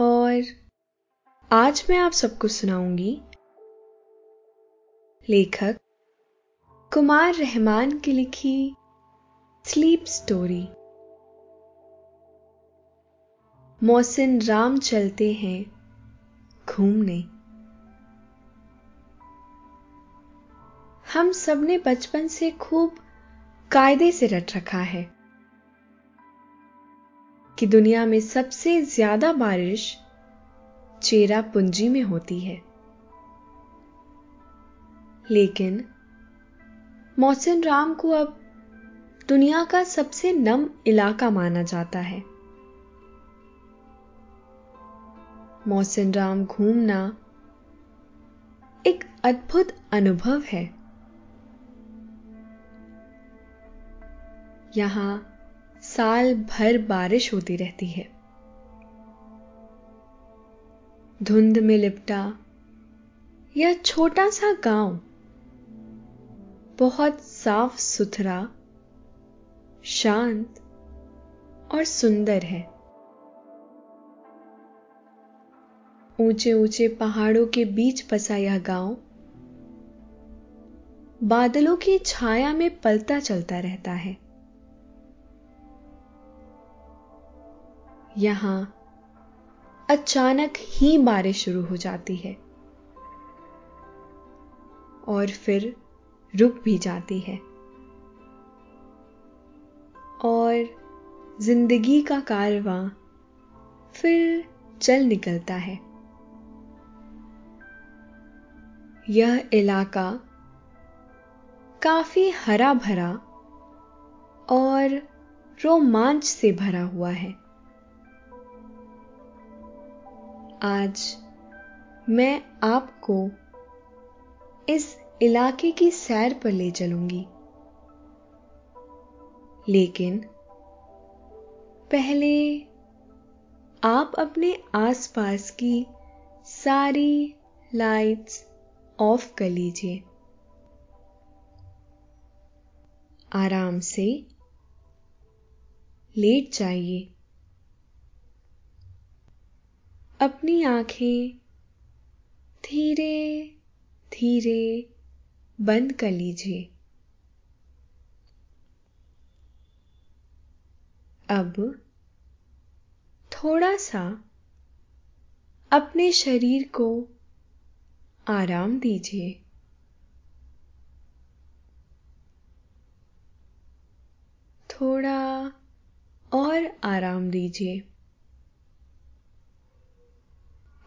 और आज मैं आप सबको सुनाऊँगी लेखक कुमार रहमान की लिखी स्लीप स्टोरी। मौसिन राम चलते हैं घूमने। हम सबने बचपन से खूब कायदे से रट रखा है। कि दुनिया में सबसे ज़्यादा बारिश चेरा पुंजी में होती है। लेकिन मोहसिन राम को अब दुनिया का सबसे नम इलाका माना जाता है। मोहसिन राम घूमना एक अद्भुत अनुभव है। यहाँ साल भर बारिश होती रहती है। धुंध में लिपटा यह छोटा सा गाँव, बहुत साफ़ सुथरा, शांत और सुंदर है। ऊँचे ऊँचे पहाड़ों के बीच बसा यह गाँव बादलों की छाया में पलता चलता रहता है। यहाँ अचानक ही बारिश शुरू हो जाती है और फिर रुक भी जाती है। और ज़िंदगी का कारवां फिर चल निकलता है। यह इलाका काफ़ी हरा भरा और रोमांच से भरा हुआ है। आज मैं आपको इस इलाके की सैर पर ले चलूँगी। लेकिन पहले आप अपने आसपास की सारी लाइट्स ऑफ़ कर लीजिए। आराम से लेट जाइए। अपनी आँखें धीरे धीरे बंद कर लीजिए। अब थोड़ा सा अपने शरीर को आराम दीजिए। थोड़ा और आराम दीजिए।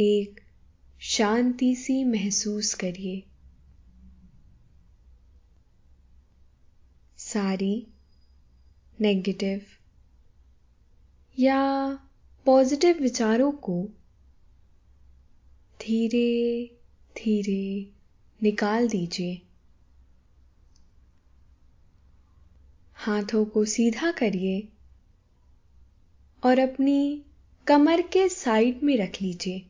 एक शांति सी महसूस करिए। सारी नेगेटिव या पॉजिटिव विचारों को धीरे धीरे निकाल दीजिए। हाथों को सीधा करिए और अपनी कमर के साइड में रख लीजिए।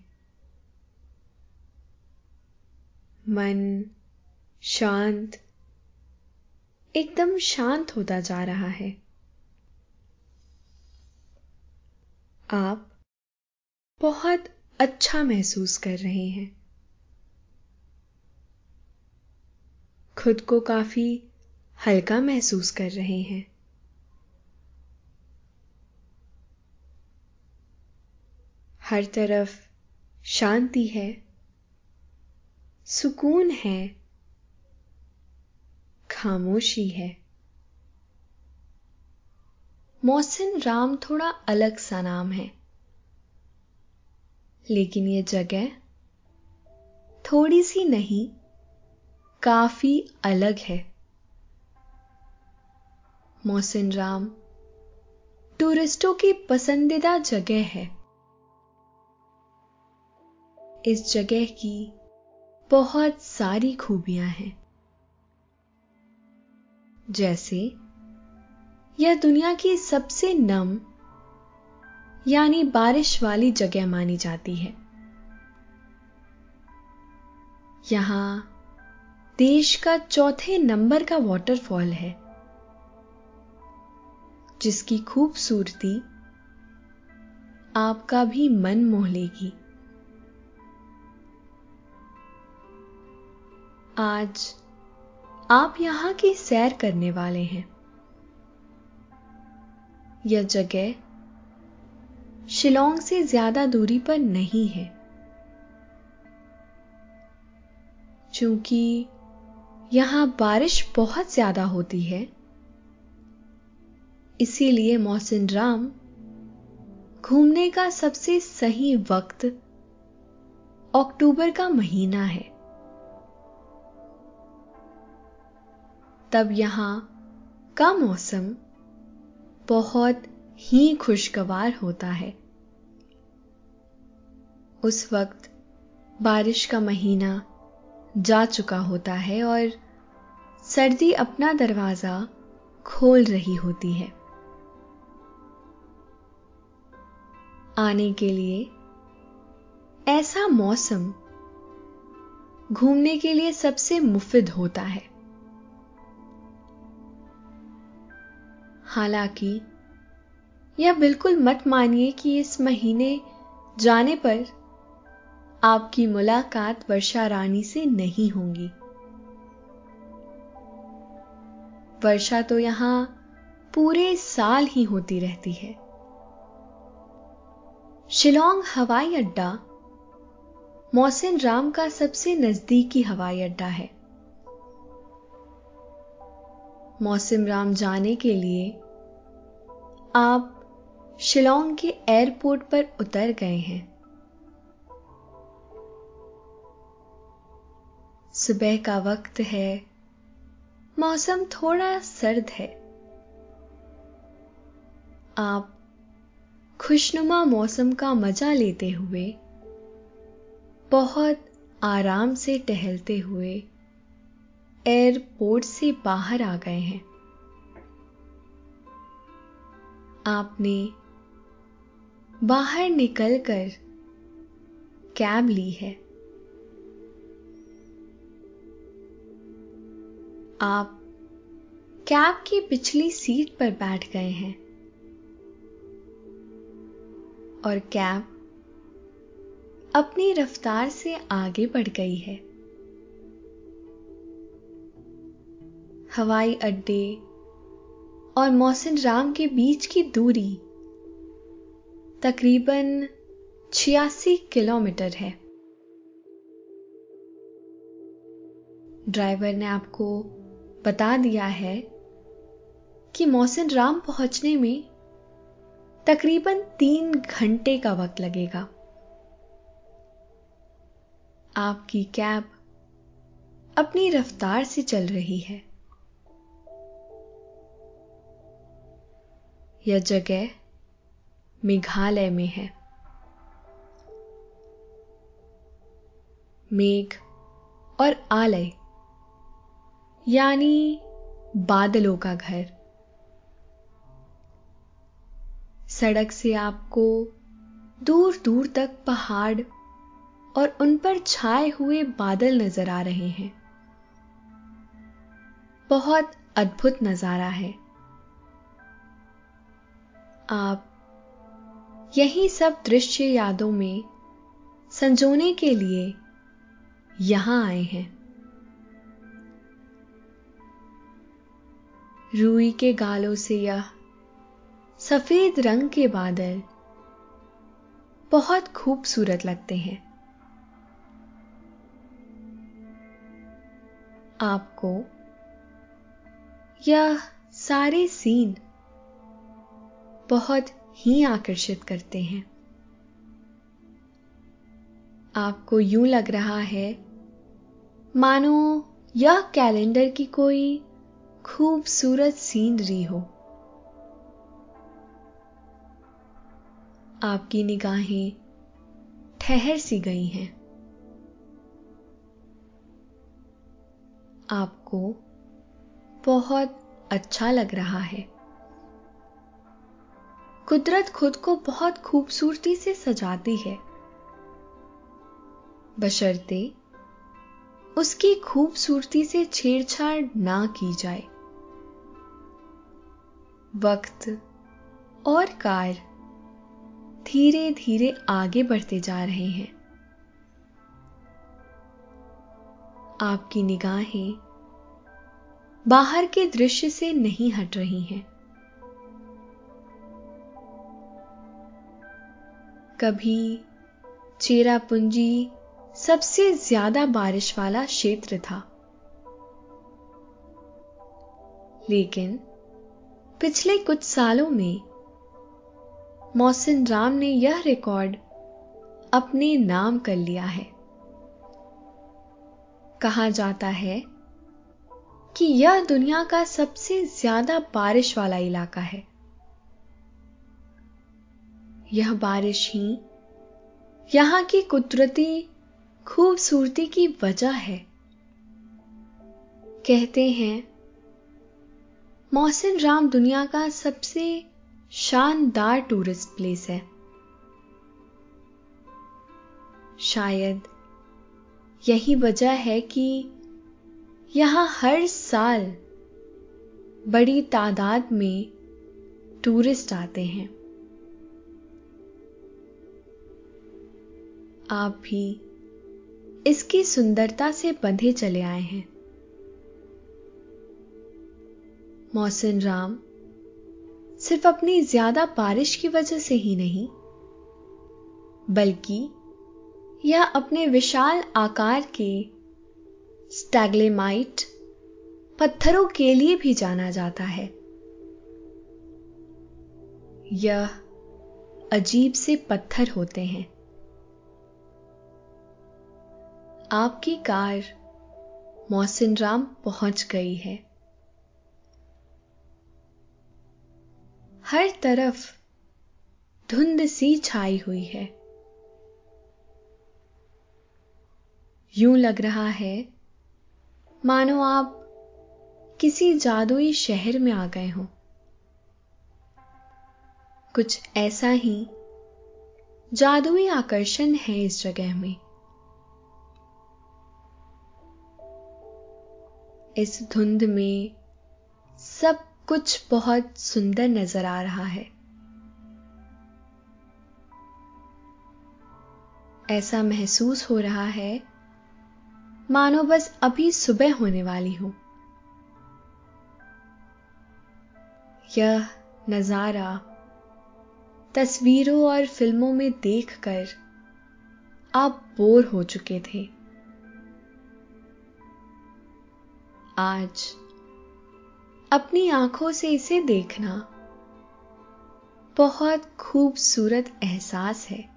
मन शांत, एकदम शांत होता जा रहा है। आप बहुत अच्छा महसूस कर रहे हैं। खुद को काफ़ी हल्का महसूस कर रहे हैं। हर तरफ़ शांति है। सुकून है, खामोशी है। मोहसिन राम थोड़ा अलग सा नाम है, लेकिन यह जगह थोड़ी सी नहीं, काफ़ी अलग है। मोहसिन राम टूरिस्टों की पसंदीदा जगह है। इस जगह की बहुत सारी खूबियाँ हैं। जैसे, यह दुनिया की सबसे नम, यानी बारिश वाली जगह मानी जाती है। यहाँ, देश का चौथे नंबर का वॉटरफॉल है, जिसकी खूबसूरती आपका भी मन मोह लेगी। आज आप यहाँ की सैर करने वाले हैं। यह जगह शिलोंग से ज़्यादा दूरी पर नहीं है। चूँकि यहाँ बारिश बहुत ज़्यादा होती है, इसीलिए मौसिन राम घूमने का सबसे सही वक्त अक्टूबर का महीना है। तब यहाँ का मौसम बहुत ही खुशगवार होता है। उस वक्त बारिश का महीना जा चुका होता है और सर्दी अपना दरवाज़ा खोल रही होती है। आने के लिए ऐसा मौसम घूमने के लिए सबसे मुफिद होता है। हालाँकि, यह बिल्कुल मत मानिए कि इस महीने जाने पर आपकी मुलाकात वर्षा रानी से नहीं होगी। वर्षा तो यहाँ पूरे साल ही होती रहती है। शिलोंग हवाई अड्डा, मोहसिन राम का सबसे नजदीकी हवाई अड्डा है। मौसम राम जाने के लिए आप शिलोंग के एयरपोर्ट पर उतर गए हैं। सुबह का वक्त है। मौसम थोड़ा सर्द है। आप खुशनुमा मौसम का मज़ा लेते हुए, बहुत आराम से टहलते हुए एयरपोर्ट से बाहर आ गए हैं। आपने बाहर निकलकर कैब ली है। आप कैब की पिछली सीट पर बैठ गए हैं और कैब अपनी रफ्तार से आगे बढ़ गई है। हवाई अड्डे और मोहसिन राम के बीच की दूरी तकरीबन छियासी किलोमीटर है। ड्राइवर ने आपको बता दिया है कि मोहसिन राम पहुँचने में तकरीबन तीन घंटे का वक्त लगेगा। आपकी कैब अपनी रफ्तार से चल रही है। यह जगह मेघालय में है। मेघ और आलय, यानी बादलों का घर। सड़क से आपको दूर दूर तक पहाड़ और उन पर छाए हुए बादल नज़र आ रहे हैं। बहुत अद्भुत नज़ारा है। आप यही सब दृश्य यादों में संजोने के लिए यहाँ आए हैं। रूई के गालों से यह सफ़ेद रंग के बादल बहुत खूबसूरत लगते हैं। आपको यह सारे सीन बहुत ही आकर्षित करते हैं। आपको यूँ लग रहा है, मानो यह कैलेंडर की कोई खूबसूरत सीनरी हो। आपकी निगाहें ठहर सी गई हैं। आपको बहुत अच्छा लग रहा है। कुदरत खुद को बहुत खूबसूरती से सजाती है। बशर्ते उसकी खूबसूरती से छेड़छाड़ ना की जाए। वक्त और कार धीरे धीरे आगे बढ़ते जा रहे हैं। आपकी निगाहें बाहर के दृश्य से नहीं हट रही हैं। कभी चेरापुंजी सबसे ज़्यादा बारिश वाला क्षेत्र था। लेकिन पिछले कुछ सालों में मौसिन राम ने यह रिकॉर्ड अपने नाम कर लिया है। कहा जाता है कि यह दुनिया का सबसे ज़्यादा बारिश वाला इलाका है। यह बारिश ही। यहाँ की कुदरती खूबसूरती की वजह है। कहते हैं मौसिन राम दुनिया का सबसे शानदार टूरिस्ट प्लेस है। शायद यही वजह है कि यहाँ हर साल बड़ी तादाद में टूरिस्ट आते हैं। आप भी इसकी सुंदरता से बंधे चले आए हैं। मौसन राम, सिर्फ़ अपनी ज़्यादा बारिश की वजह से ही नहीं, बल्कि यह अपने विशाल आकार के स्टैग्लेमाइट पत्थरों के लिए भी जाना जाता है। यह अजीब से पत्थर होते हैं। आपकी कार मौसिन राम पहुँच गई है। हर तरफ़ धुंध सी छाई हुई है। यूँ लग रहा है, मानो आप किसी जादुई शहर में आ गए हों। कुछ ऐसा ही जादुई आकर्षण है इस जगह में। इस धुंध में सब कुछ बहुत सुंदर नज़र आ रहा है। ऐसा महसूस हो रहा है, मानो बस अभी सुबह होने वाली हो। यह नज़ारा तस्वीरों और फ़िल्मों में देखकर आप बोर हो चुके थे। आज। अपनी आँखों से इसे देखना बहुत खूबसूरत एहसास है।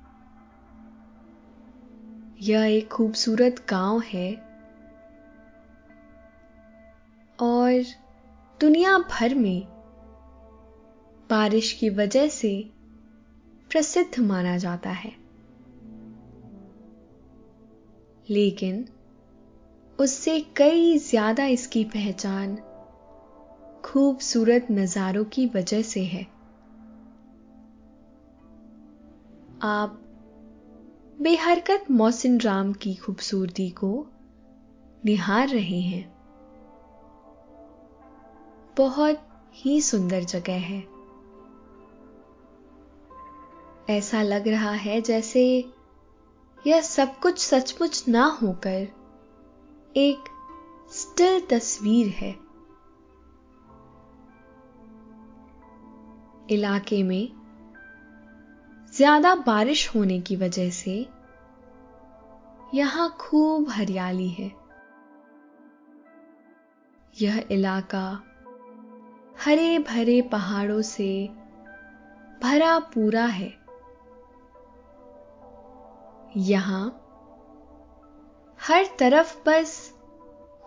यह एक खूबसूरत गाँव है और दुनिया भर में बारिश की वजह से प्रसिद्ध माना जाता है। लेकिन उससे कई ज़्यादा इसकी पहचान खूबसूरत नजारों की वजह से है। आप बेहरकत मौसिन राम की खूबसूरती को निहार रहे हैं। बहुत ही सुंदर जगह है। ऐसा लग रहा है जैसे यह सब कुछ सचमुच ना होकर एक स्टिल तस्वीर है। इलाके में ज़्यादा बारिश होने की वजह से यहाँ खूब हरियाली है। यह इलाका हरे भरे पहाड़ों से भरा पूरा है। यहाँ हर तरफ़ बस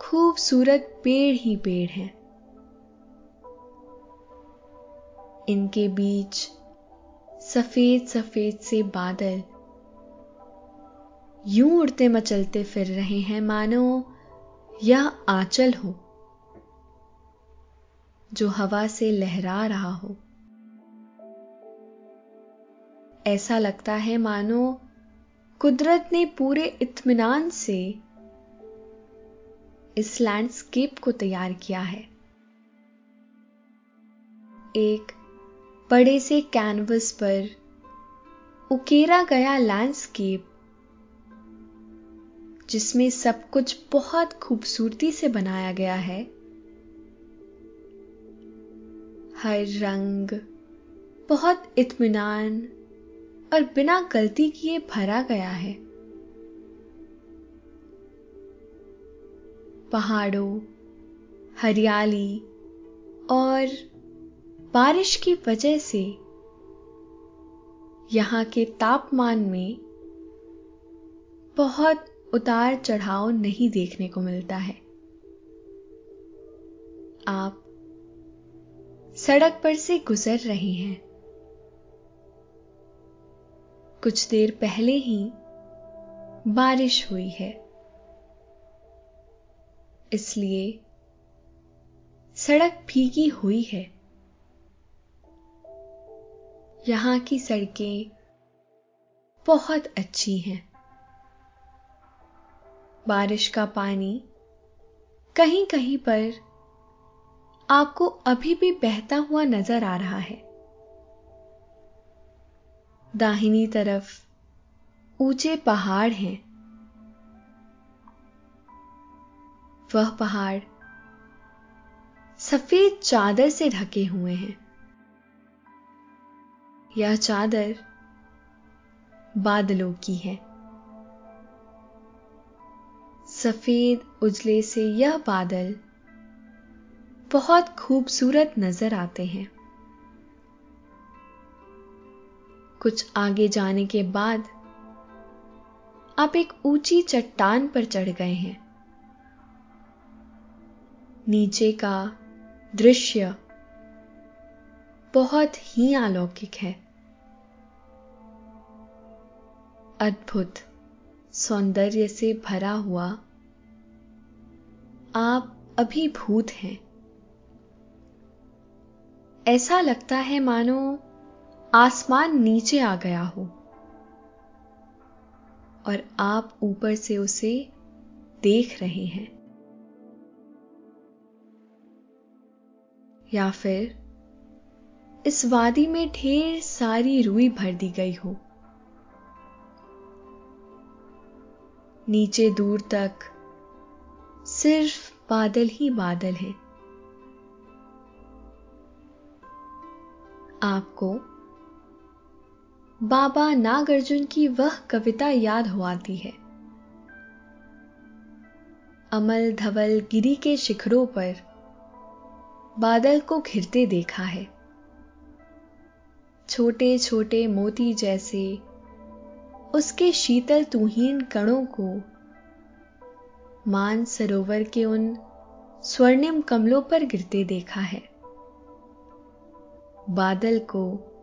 खूबसूरत पेड़ ही पेड़ हैं। इनके बीच सफ़ेद सफ़ेद से बादल यूँ उड़ते मचलते फिर रहे हैं, मानो यह आंचल हो जो हवा से लहरा रहा हो। ऐसा लगता है मानो कुदरत ने पूरे इत्मीनान से इस लैंडस्केप को तैयार किया है। एक बड़े से कैनवस पर उकेरा गया लैंडस्केप जिसमें सब कुछ बहुत खूबसूरती से बनाया गया है। हर रंग बहुत इत्मीनान और बिना गलती किए भरा गया है। पहाड़ों, हरियाली और बारिश की वजह से यहाँ के तापमान में बहुत उतार चढ़ाव नहीं देखने को मिलता है। आप सड़क पर से गुजर रहे हैं। कुछ देर पहले ही बारिश हुई है। इसलिए सड़क भीगी हुई है। यहाँ की सड़कें बहुत अच्छी हैं। बारिश का पानी कहीं कहीं पर आपको अभी भी बहता हुआ नज़र आ रहा है। दाहिनी तरफ़ ऊँचे पहाड़ हैं। वह पहाड़ सफ़ेद चादर से ढके हुए हैं। यह चादर बादलों की है। सफ़ेद उजले से यह बादल बहुत खूबसूरत नज़र आते हैं। कुछ आगे जाने के बाद आप एक ऊँची चट्टान पर चढ़ गए हैं। नीचे का दृश्य बहुत ही अलौकिक है। अद्भुत सौंदर्य से भरा हुआ आप अभिभूत हैं। ऐसा लगता है मानो आसमान नीचे आ गया हो और आप ऊपर से उसे देख रहे हैं। या फिर इस वादी में ढेर सारी रुई भर दी गई हो। नीचे दूर तक सिर्फ़ बादल ही बादल हैं। आपको बाबा नागार्जुन की वह कविता याद हो आती है। अमल धवल गिरी के शिखरों पर बादल को घिरते देखा है। छोटे छोटे मोती जैसे उसके शीतल तुहीन कणों को मान सरोवर के उन स्वर्णिम कमलों पर गिरते देखा है। बादल को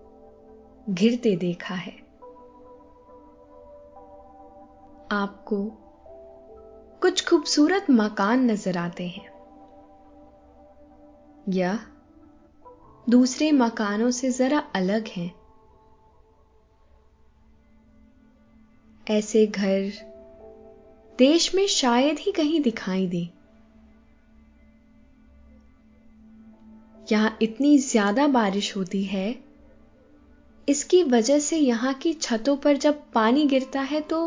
घिरते देखा है। आपको कुछ खूबसूरत मकान नज़र आते हैं। यह दूसरे मकानों से जरा अलग हैं। ऐसे घर देश में शायद ही कहीं दिखाई दे। यहाँ इतनी ज़्यादा बारिश होती है इसकी वजह से यहाँ की छतों पर जब पानी गिरता है तो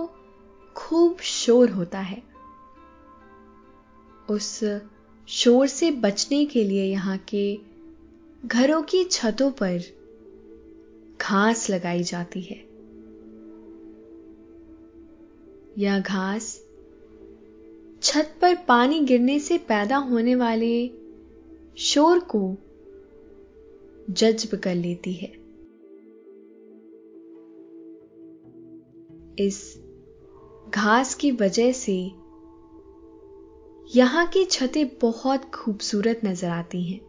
खूब शोर होता है। उस शोर से बचने के लिए यहाँ के घरों की छतों पर घास लगाई जाती है। यह घास छत पर पानी गिरने से पैदा होने वाले शोर को जज्ब कर लेती है। इस घास की वजह से यहाँ की छतें बहुत खूबसूरत नज़र आती हैं।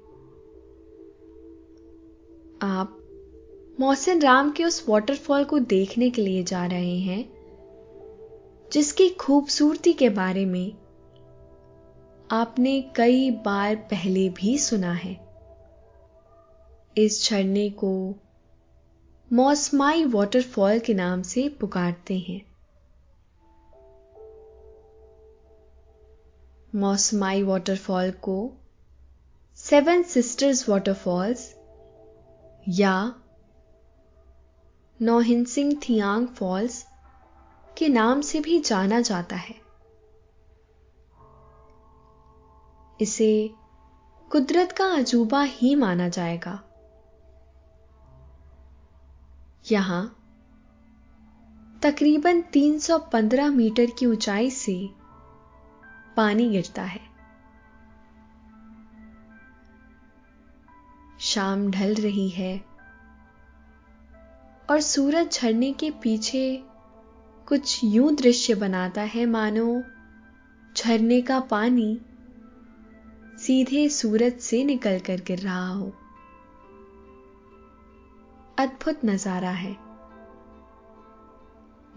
आप मौसिन राम के उस वॉटरफॉल को देखने के लिए जा रहे हैं, जिसकी खूबसूरती के बारे में आपने कई बार पहले भी सुना है। इस झरने को मौसमाई वॉटरफॉल के नाम से पुकारते हैं। मौसमाई वाटरफॉल को सेवन सिस्टर्स वाटरफॉल्स या नौहिनसिंग थियांग फॉल्स के नाम से भी जाना जाता है। इसे कुदरत का अजूबा ही माना जाएगा। यहाँ तकरीबन 315 मीटर की ऊंचाई से पानी गिरता है। शाम ढल रही है और सूरज झरने के पीछे कुछ यूँ दृश्य बनाता है, मानो झरने का पानी सीधे सूरज से निकल कर गिर रहा हो। अद्भुत नज़ारा है।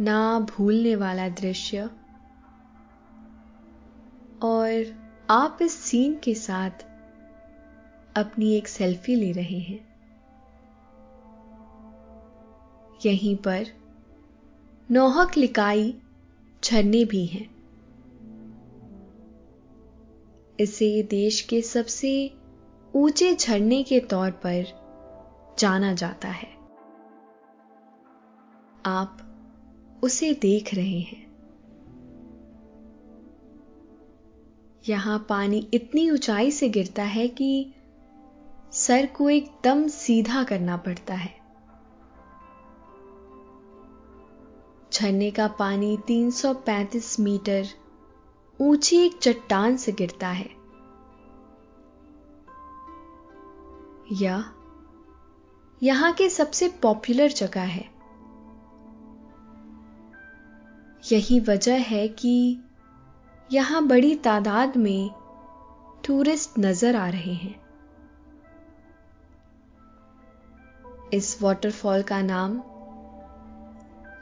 ना भूलने वाला दृश्य। और आप इस सीन के साथ अपनी एक सेल्फी ले रहे हैं। यहीं पर नौहक लिकाई झरने भी हैं। इसे देश के सबसे ऊँचे झरने के तौर पर जाना जाता है। आप उसे देख रहे हैं। यहाँ पानी इतनी ऊंचाई से गिरता है कि सर को एकदम सीधा करना पड़ता है। झरने का पानी 335 मीटर ऊँची एक चट्टान से गिरता है। यह यहाँ के सबसे पॉपुलर जगह है। यही वजह है कि यहाँ बड़ी तादाद में टूरिस्ट नज़र आ रहे हैं। इस वाटरफॉल का नाम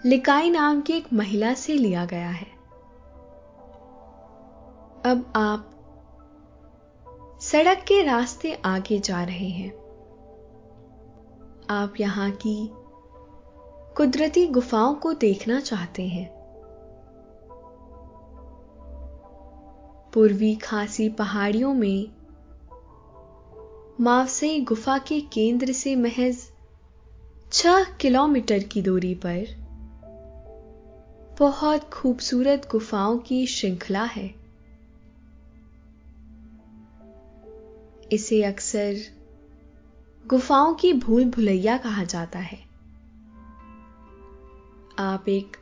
लिकाई नाम की एक महिला से लिया गया है। अब आप सड़क के रास्ते आगे जा रहे हैं। आप यहाँ की कुदरती गुफाओं को देखना चाहते हैं। पूर्वी खासी पहाड़ियों में मावसई गुफा के केंद्र से महज छह किलोमीटर की दूरी पर बहुत खूबसूरत गुफाओं की श्रृंखला है। इसे अक्सर गुफाओं की भूल भुलैया कहा जाता है। आप एक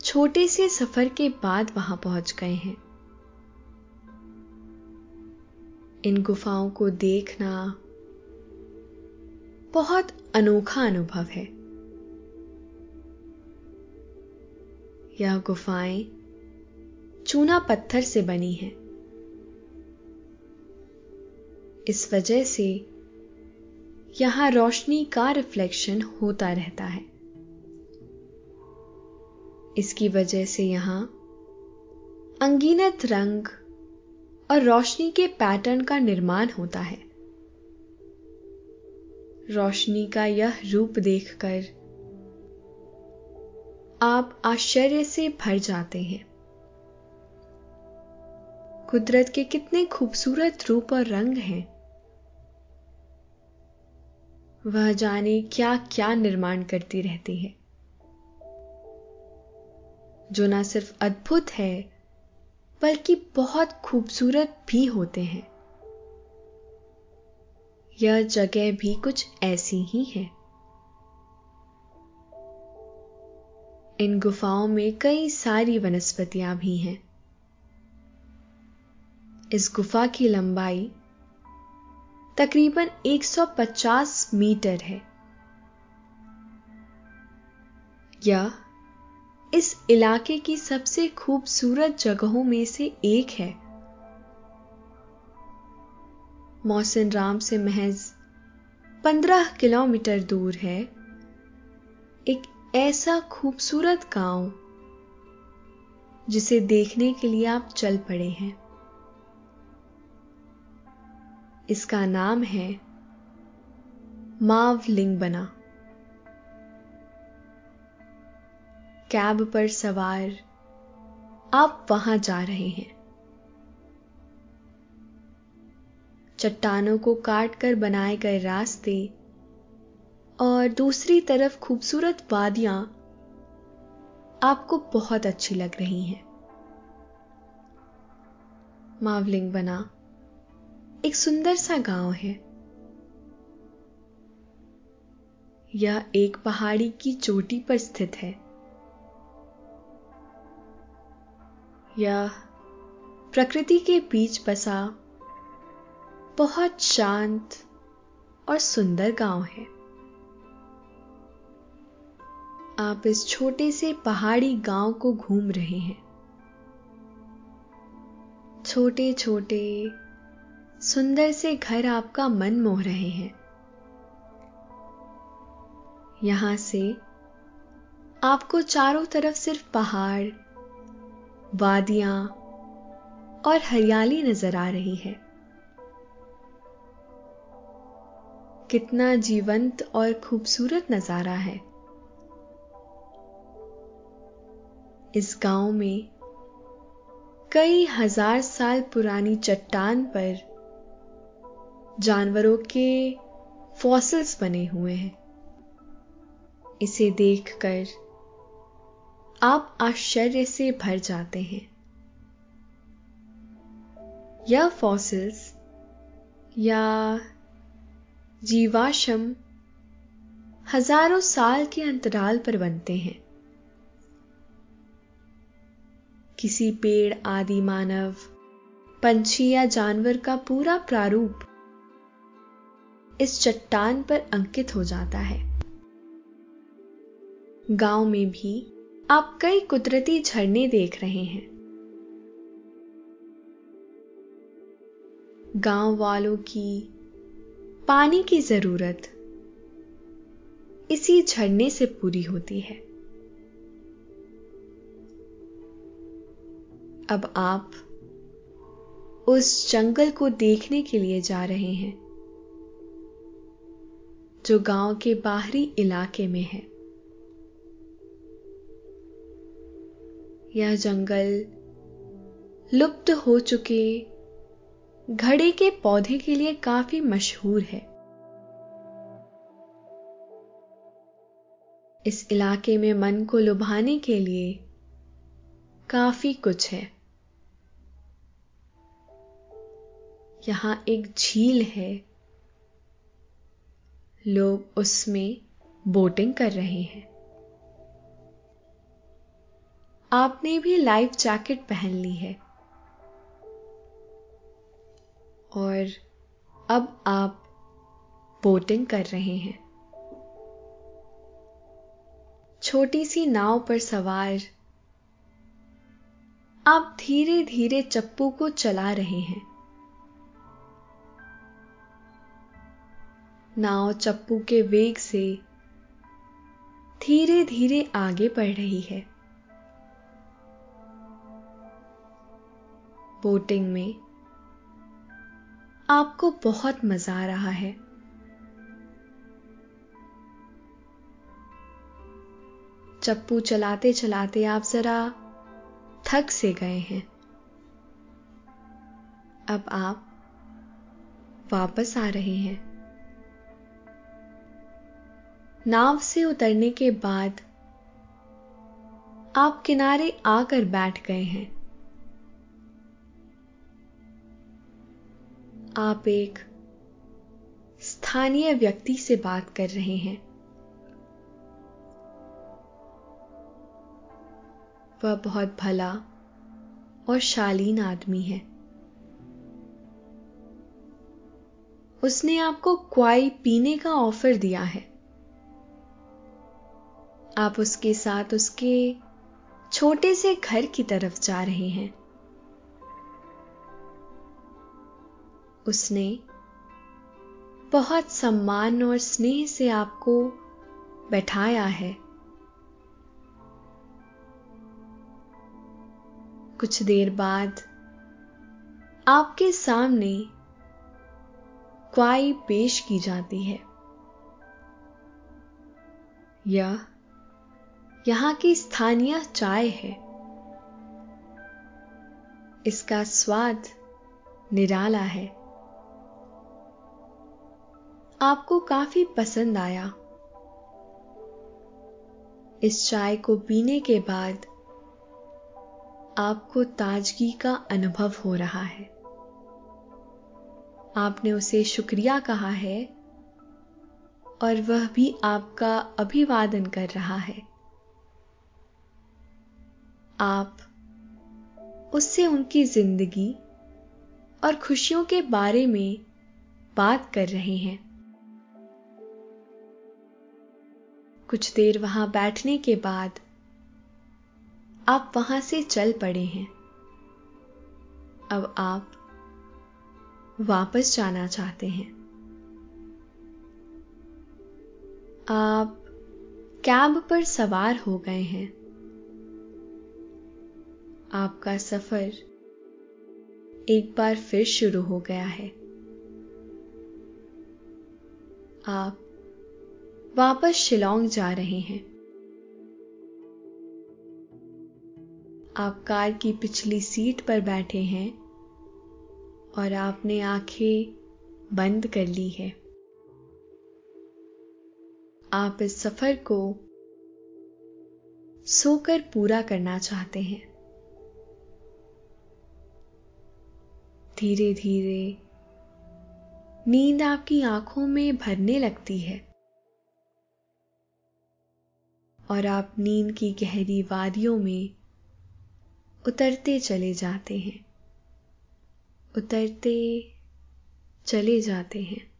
छोटे से सफ़र के बाद वहाँ पहुँच गए हैं। इन गुफाओं को देखना बहुत अनोखा अनुभव है। यह गुफाएँ चूना पत्थर से बनी हैं। इस वजह से यहाँ रोशनी का रिफ्लेक्शन होता रहता है। इसकी वजह से यहाँ अंगीनत रंग और रोशनी के पैटर्न का निर्माण होता है। रोशनी का यह रूप देखकर आप आश्चर्य से भर जाते हैं। कुदरत के कितने खूबसूरत रूप और रंग हैं। वह जाने क्या क्या निर्माण करती रहती है। जो ना सिर्फ़ अद्भुत है, बल्कि बहुत खूबसूरत भी होते हैं। यह जगह भी कुछ ऐसी ही है। इन गुफाओं में कई सारी वनस्पतियाँ भी हैं। इस गुफा की लंबाई तकरीबन 150 मीटर है। यह इस इलाके की सबसे खूबसूरत जगहों में से एक है। मौसन राम से महज 15 किलोमीटर दूर है। एक ऐसा खूबसूरत गाँव, जिसे देखने के लिए आप चल पड़े हैं। इसका नाम है मावलिंग बना। कैब पर सवार आप वहाँ जा रहे हैं। चट्टानों को काट कर बनाए गए रास्ते और दूसरी तरफ़ खूबसूरत वादियाँ आपको बहुत अच्छी लग रही हैं। मावलिंग बना। एक सुंदर सा गाँव है। यह एक पहाड़ी की चोटी पर स्थित है। यह प्रकृति के बीच बसा बहुत शांत और सुंदर गाँव है। आप इस छोटे से पहाड़ी गाँव को घूम रहे हैं। छोटे छोटे सुंदर से घर आपका मन मोह रहे हैं। यहाँ से आपको चारों तरफ़ सिर्फ़ पहाड़, वादियाँ और हरियाली नज़र आ रही है। कितना जीवंत और खूबसूरत नज़ारा है। इस गाँव में कई हज़ार साल पुरानी चट्टान पर जानवरों के फॉसिल्स बने हुए हैं। इसे देखकर आप आश्चर्य से भर जाते हैं। यह फॉसिल्स या जीवाश्म हज़ारों साल के अंतराल पर बनते हैं। किसी पेड़, आदि मानव, पंछी या जानवर का पूरा प्रारूप इस चट्टान पर अंकित हो जाता है। गाँव में भी आप कई कुदरती झरने देख रहे हैं। गाँव वालों की पानी की ज़रूरत इसी झरने से पूरी होती है। अब आप उस जंगल को देखने के लिए जा रहे हैं। जो गाँव के बाहरी इलाके में है। यह जंगल लुप्त हो चुके घड़े के पौधे के लिए काफ़ी मशहूर है। इस इलाके में मन को लुभाने के लिए काफ़ी कुछ है। यहाँ एक झील है। लोग उसमें बोटिंग कर रहे हैं। आपने भी लाइफ जैकेट पहन ली है। और अब आप बोटिंग कर रहे हैं। छोटी सी नाव पर सवार आप धीरे धीरे चप्पू को चला रहे हैं। नाव चप्पू के वेग से धीरे धीरे आगे बढ़ रही है। बोटिंग में आपको बहुत मज़ा आ रहा है। चप्पू चलाते चलाते आप जरा थक से गए हैं। अब आप वापस आ रहे हैं। नाव से उतरने के बाद आप किनारे आकर बैठ गए हैं। आप एक स्थानीय व्यक्ति से बात कर रहे हैं। वह बहुत भला और शालीन आदमी है। उसने आपको क्वाई पीने का ऑफ़र दिया है। आप उसके साथ उसके छोटे से घर की तरफ़ जा रहे हैं। उसने बहुत सम्मान और स्नेह से आपको बैठाया है। कुछ देर बाद आपके सामने क्वाई पेश की जाती है। यह यहाँ की स्थानीय चाय है। इसका स्वाद निराला है। आपको काफ़ी पसंद आया। इस चाय को पीने के बाद आपको ताजगी का अनुभव हो रहा है। आपने उसे शुक्रिया कहा है और वह भी आपका अभिवादन कर रहा है। आप उससे उनकी ज़िंदगी और खुशियों के बारे में बात कर रहे हैं। कुछ देर वहाँ बैठने के बाद आप वहाँ से चल पड़े हैं। अब आप वापस जाना चाहते हैं। आप कैब पर सवार हो गए हैं। आपका सफ़र एक बार फिर शुरू हो गया है। आप वापस शिलोंग जा रहे हैं। आप कार की पिछली सीट पर बैठे हैं और आपने आँखें बंद कर ली है। आप इस सफ़र को सोकर पूरा करना चाहते हैं। धीरे धीरे नींद आपकी आँखों में भरने लगती है। और आप नींद की गहरी वादियों में उतरते चले जाते हैं। उतरते चले जाते हैं।